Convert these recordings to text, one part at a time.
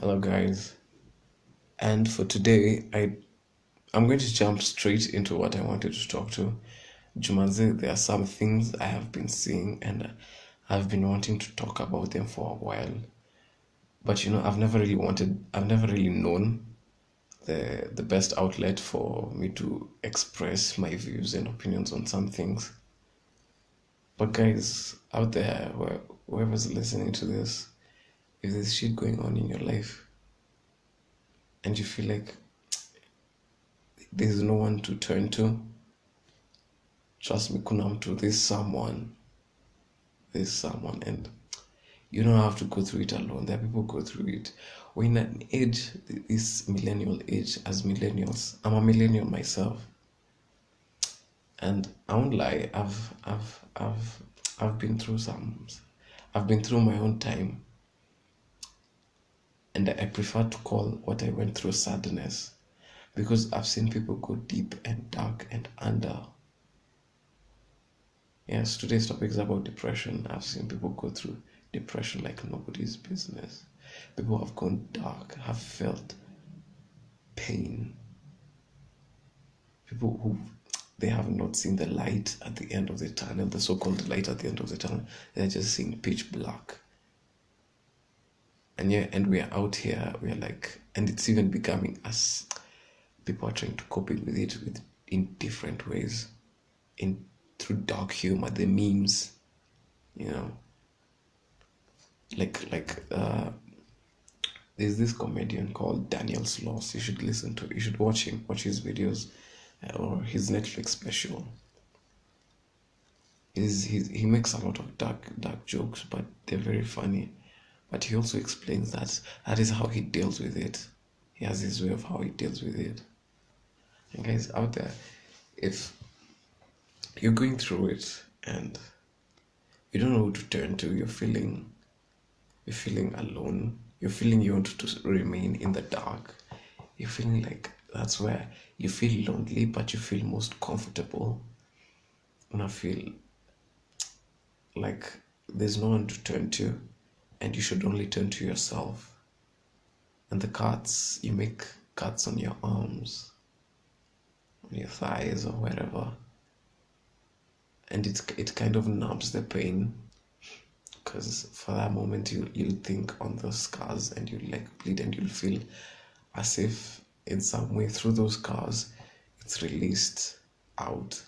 Hello, guys. And for today, I I'm going to jump straight into what I wanted to talk to. Jumanzi, there are some things I have been seeing and I've been wanting to talk about them for a while. But you know, I've never really wanted, I've never really known the the best outlet for me to express my views and opinions on some things. But guys out there, whoever's listening to this, if there's shit going on in your life and you feel like there's no one to turn to, trust me, kuna mtu, there's someone, there's someone, and you don't have to go through it alone. There are people who go through it. We're in an age, this millennial age, as millennials. I'm a millennial myself, and I won't lie. I've, I've, I've, I've been through some. I've been through my own time, and I prefer to call what I went through sadness, because I've seen people go deep and dark and under. Yes, today's topic is about depression. I've seen people go through depression like nobody's business. People have gone dark, have felt pain. People who they have not seen the light at the end of the tunnel, the so-called light at the end of the tunnel. They're just seeing pitch black. And yeah, and we are out here. We are like, and it's even becoming us. People are trying to cope with it with in different ways, in through dark humor, the memes, you know, like like uh there's this comedian called Daniel Sloss. You should listen to. You should watch him. Watch his videos uh, or his Netflix special. He's, he's, he makes a lot of dark dark jokes, but they're very funny. But he also explains that that is how he deals with it. He has his way of how he deals with it. And guys out there, if you're going through it and you don't know who to turn to, you're feeling you're feeling alone, you're feeling you want to remain in the dark, you're feeling like that's where you feel lonely but you feel most comfortable. And I feel like there's no one to turn to and you should only turn to yourself. And the cuts, you make cuts on your arms, on your thighs or wherever. And it, it kind of numbs the pain because for that moment you you'll think on those scars and you like bleed and you'll feel as if in some way through those scars it's released out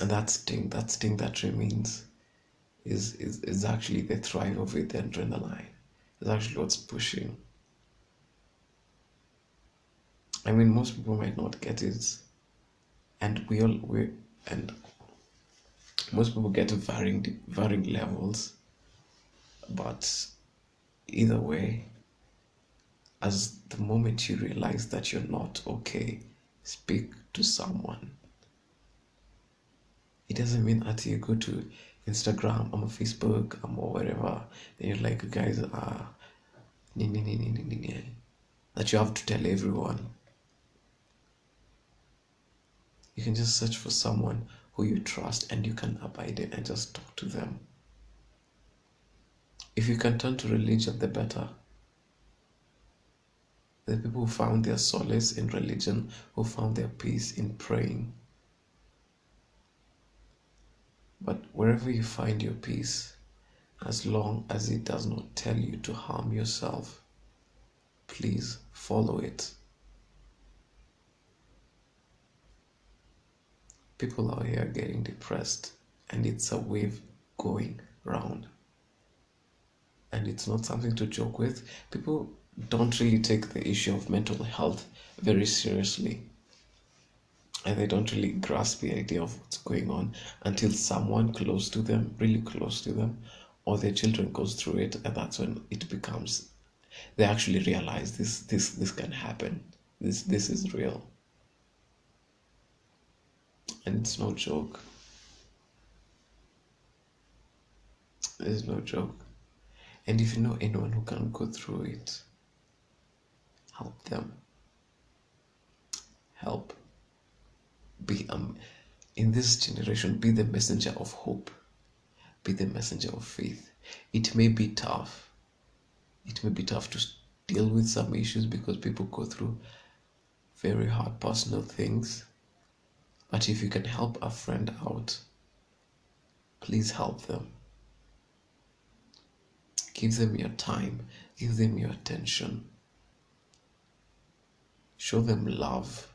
and that sting that sting that remains is is, is actually the thrive of it the adrenaline. Is actually what's pushing. I mean most people might not get it. And we all we and most people get to varying varying levels. But either way as the moment you realize that you're not okay speak to someone. It doesn't mean that you go to instagram I'm or facebook I'm or wherever then you're like guys uh that you have to tell everyone you can just search for someone who you trust and you can abide in and just talk to them. If you can turn to religion, the better. The people who found their solace in religion, who found their peace in praying. But wherever you find your peace, as long as it does not tell you to harm yourself, please follow it. people out here getting depressed and it's a wave going round. And it's not something to joke with. People don't really take the issue of mental health very seriously and they don't really grasp the idea of what's going on until someone close to them really close to them or their children goes through it and that's when it becomes they actually realize this this this can happen this this is real and it's no joke. It's no joke. And if you know anyone who can go through it, help them. Help. Be um in this generation, be the messenger of hope. Be the messenger of faith. It may be tough, it may be tough to deal with some issues because people go through very hard personal things. But if you can help a friend out, please help them. Give them your time, give them your attention, show them love.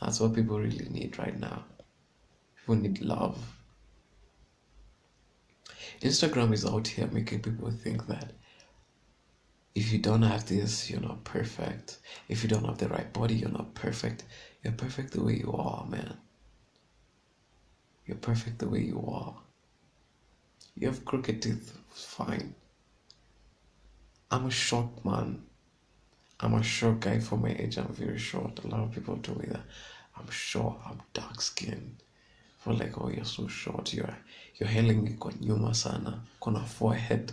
That's what people really need right now. People need love. Instagram is out here making people think that if you don't have this, you're not perfect. If you don't have the right body, you're not perfect. You're perfect the way you are, man. You're perfect the way you are. You have crooked teeth, fine. I'm a short man. I'm a short guy for my age. I'm very short. A lot of people told me that. I'm short. I'm dark skinned. For like, oh, you're so short. You're you're hailing me kwa nyuma sana. Kona forehead.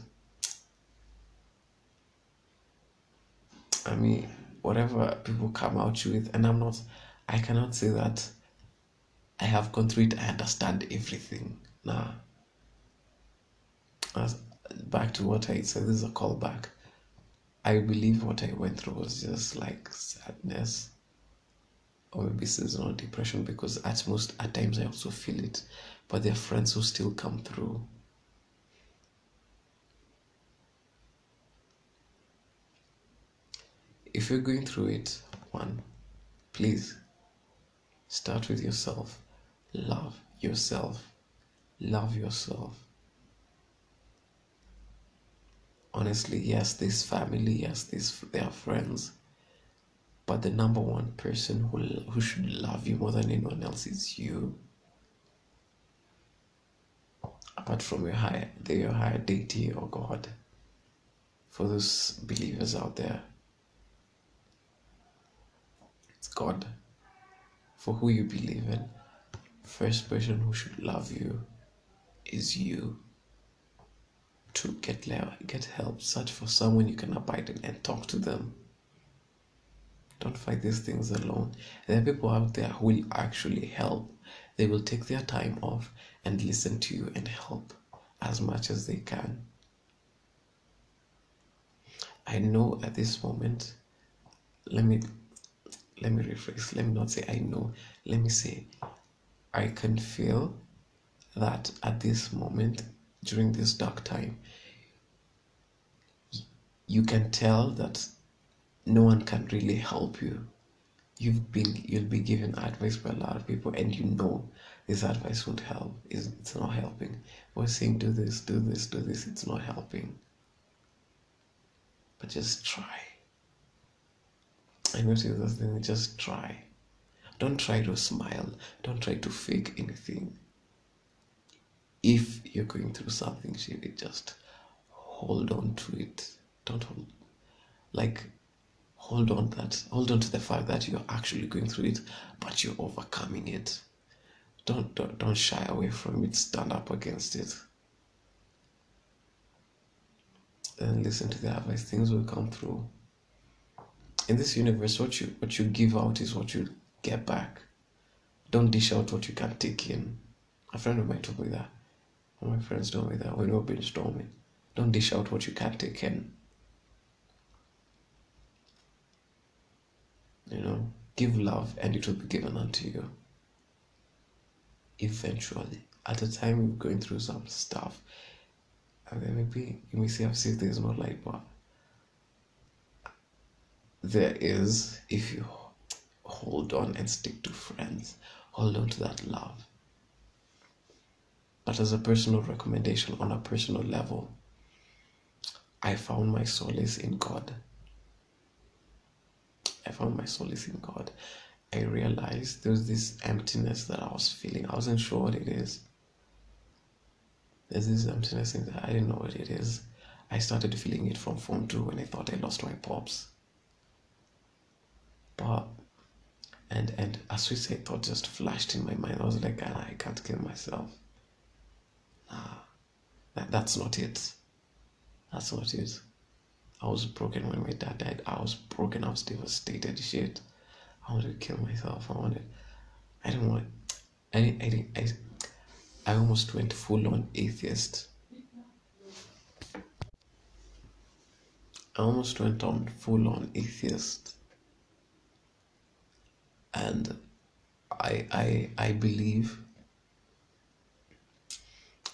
I mean, whatever people come out with, and I'm not, I cannot say that I have gone through it, I understand everything. Nah. As, back to what I said, this is a callback. I believe what I went through was just like sadness or maybe seasonal depression because at most, at times, I also feel it. But there are friends who still come through. if you're going through it, one, please start with yourself. Love yourself. Love yourself. Honestly, yes, this family, yes, this they are friends. But the number one person who, who should love you more than anyone else is you. Apart from your higher, your higher deity or God. For those believers out there, it's God for who you believe in. First person who should love you is you. To get get help, search for someone you can abide in and talk to them. Don't fight these things alone. There are people out there who will actually help. They will take their time off and listen to you and help as much as they can. I know at this moment, let me let me rephrase, let me not say I know, let me say I can feel that at this moment, during this dark time, you can tell that no one can really help you. You've been you'll be given advice by a lot of people and you know this advice won't help. It's not helping. We're saying do this, do this, do this, it's not helping. But just try I notice those things, just try. Don't try to smile. Don't try to fake anything. If you're going through something shitty, just hold on to it. Don't hold, like, hold on that, hold on to the fact that you're actually going through it, but you're overcoming it. Don't, don't, don't shy away from it. Stand up against it. And listen to the advice. Things will come through in this universe, what you what you give out is what you get back. Don't dish out what you can't take in. A friend of mine told me that. One of my friends told me that when we were brainstorming. Don't dish out what you can't take in. You know, give love and it will be given unto you. Eventually, at a time you're going through some stuff, and then maybe you may say, I've seen there's no light, but there is if you hold on and stick to friends, hold on to that love. But as a personal recommendation on a personal level, I found my solace in God. I found my solace in God. I realized there was this emptiness that I was feeling. I wasn't sure what it is. There's this emptiness in there. I didn't know what it is. I started feeling it from Form 2 when I thought I lost my pops. But and and a suicide thought just flashed in my mind. I was like, ah, I can't kill myself. Nah, that, that's not it. That's not it. I was broken when my dad died. I was broken. I was devastated. Shit. I wanted to kill myself. I wanted. I didn't want. I. I. I, I almost went full on atheist. I almost went on full on atheist. And I I I believe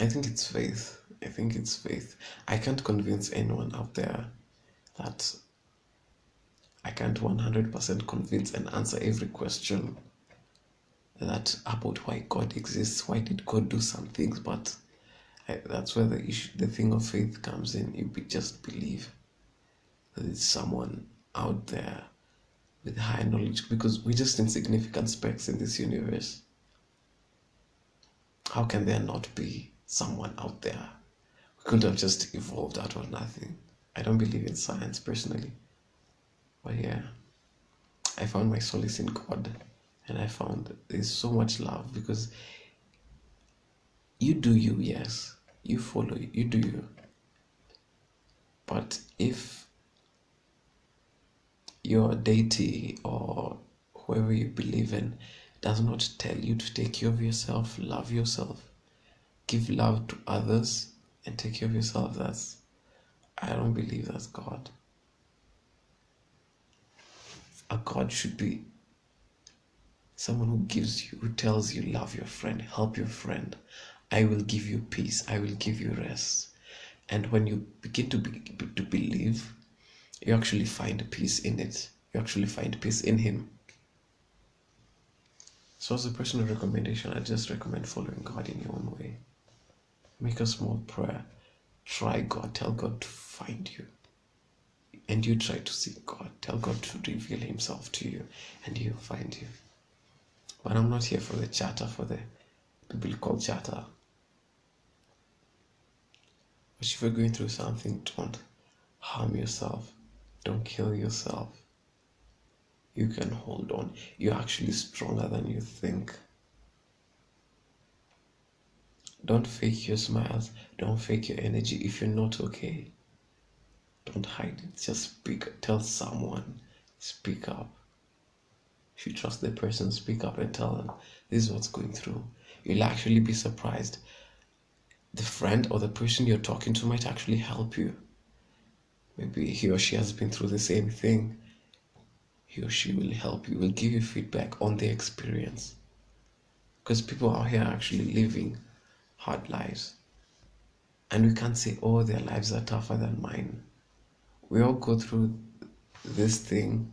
I think it's faith. I think it's faith. I can't convince anyone out there that I can't 100% convince and answer every question that about why God exists, why did God do some things, but I, that's where the issue, the thing of faith comes in. You be, just believe that it's someone out there with high knowledge because we're just insignificant specks in this universe. How can there not be someone out there? We couldn't have just evolved out of nothing. I don't believe in science personally. But yeah, I found my solace in God and I found there's so much love because you do you, yes, you follow, you do you. But if your deity or whoever you believe in does not tell you to take care of yourself, love yourself, give love to others, and take care of yourself, that's, I don't believe that's God. A God should be someone who gives you, who tells you, love your friend, help your friend. I will give you peace. I will give you rest. And when you begin to be, to believe, you actually find peace in it. You actually find peace in Him. So, as a personal recommendation, I just recommend following God in your own way. Make a small prayer. Try God. Tell God to find you and you try to seek God, tell God to reveal Himself to you, and He'll find you. But I'm not here for the chatter, for the biblical chatter. But if you're going through something, don't harm yourself, don't kill yourself. You can hold on. You're actually stronger than you think. Don't fake your smiles. Don't fake your energy if you're not okay. Don't hide it. Just speak. Tell someone. Speak up. If you trust the person, speak up and tell them this is what's going through. You'll actually be surprised. The friend or the person you're talking to might actually help you. Maybe he or she has been through the same thing. He or she will help you, will give you feedback on their experience. Because people out here are actually living hard lives. And we can't say, oh, their lives are tougher than mine we all go through this thing.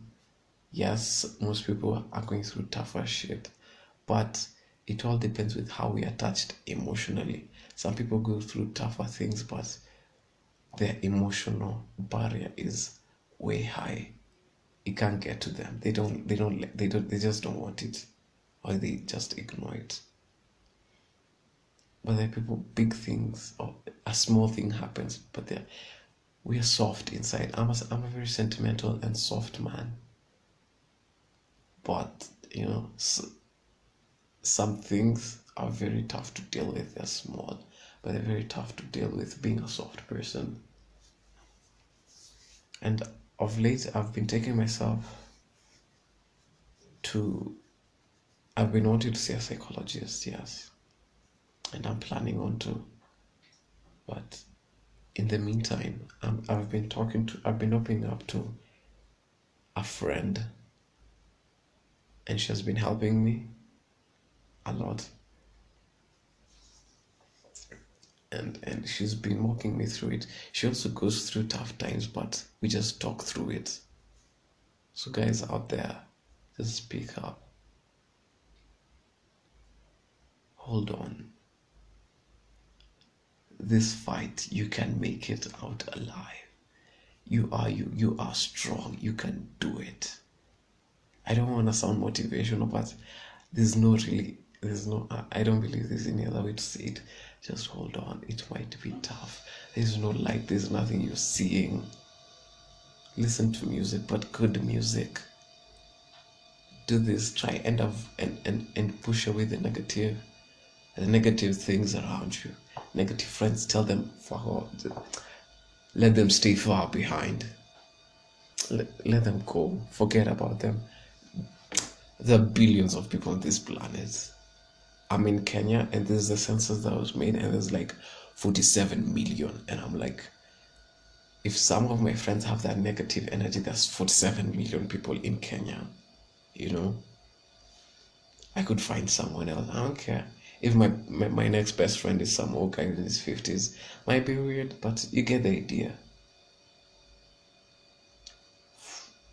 Yes, most people are going through tougher shit, but it all depends with how we are attached emotionally. Some people go through tougher things, but their emotional barrier is way high. It can't get to them. They don't. They don't. They don't. They just don't want it, or they just ignore it. But there are people, big things or a small thing happens, but they're we are soft inside. I'm a, I'm a very sentimental and soft man. But, you know, so, some things are very tough to deal with. They're small, but they're very tough to deal with being a soft person. And of late, I've been taking myself to. I've been wanting to see a psychologist, yes. And I'm planning on to. But in the meantime, um, I've been talking to, I've been opening up to a friend, and she has been helping me a lot. And and she's been walking me through it. She also goes through tough times, but we just talk through it. So guys out there, just speak up. Hold on this fight, you can make it out alive. You are you. You are strong. You can do it. I don't want to sound motivational, but there's no really, there's no, I don't believe there's any other way to say it. Just hold on. It might be tough. There's no light. There's nothing you're seeing. Listen to music, but good music. Do this. Try and and and and push away the negative, the negative things around you negative friends, tell them for let them stay far behind. Let, let them go. Forget about them. There are billions of people on this planet. I'm in Kenya and there's the census that was made and there's like 47 million. And I'm like, if some of my friends have that negative energy, there's 47 million people in Kenya, you know. I could find someone else. I don't care. If my, my, my next best friend is some old guy in his 50s, might be weird, but you get the idea.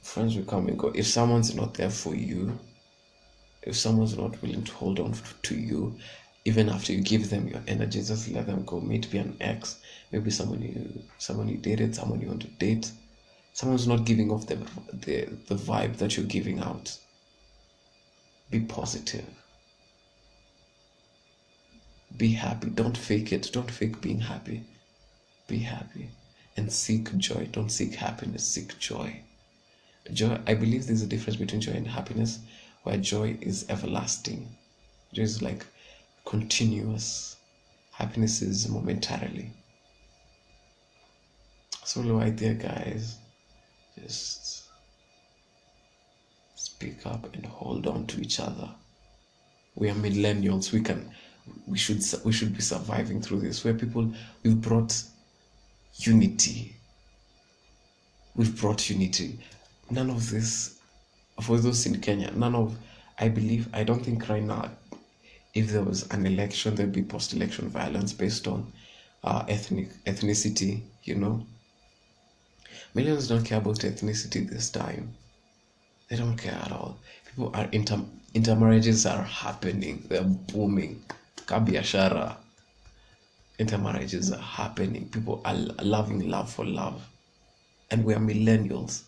Friends will come and go. If someone's not there for you, if someone's not willing to hold on to you, even after you give them your energy, just let them go. Maybe an ex, maybe someone you someone you dated, someone you want to date. Someone's not giving off the the, the vibe that you're giving out. Be positive. Be happy. Don't fake it. Don't fake being happy. Be happy. And seek joy. Don't seek happiness. Seek joy. Joy, I believe there's a difference between joy and happiness, where joy is everlasting. Joy is like continuous. Happiness is momentarily. So, little idea, guys. Just speak up and hold on to each other. We are millennials. We can, we should, we should be surviving through this. Where people, we've brought unity. We've brought unity none of this for those in Kenya, none of I believe I don't think right now if there was an election there'd be post election violence based on uh, ethnic ethnicity, you know. Millions don't care about ethnicity this time. They don't care at all. People are inter intermarriages are happening. They're booming. Kabiashara. Intermarriages are happening. People are loving love for love. And we are millennials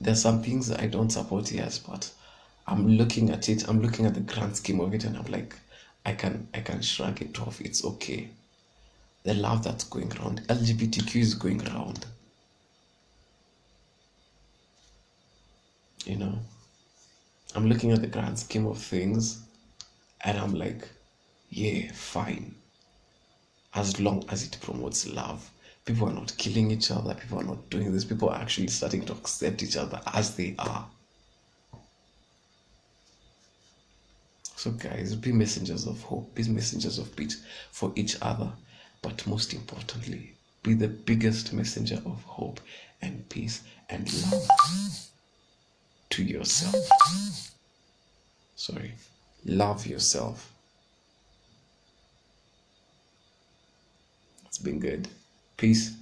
there's some things that I don't support, yes, but I'm looking at it, I'm looking at the grand scheme of it, and I'm like, I can I can shrug it off. It's okay. The love that's going around, LGBTQ is going around. You know, I'm looking at the grand scheme of things, and I'm like, yeah, fine. As long as it promotes love people are not killing each other, people are not doing this, people are actually starting to accept each other as they are. So, guys, be messengers of hope, be messengers of peace for each other, but most importantly, be the biggest messenger of hope and peace and love to yourself. Sorry, love yourself. It's been good. Peace.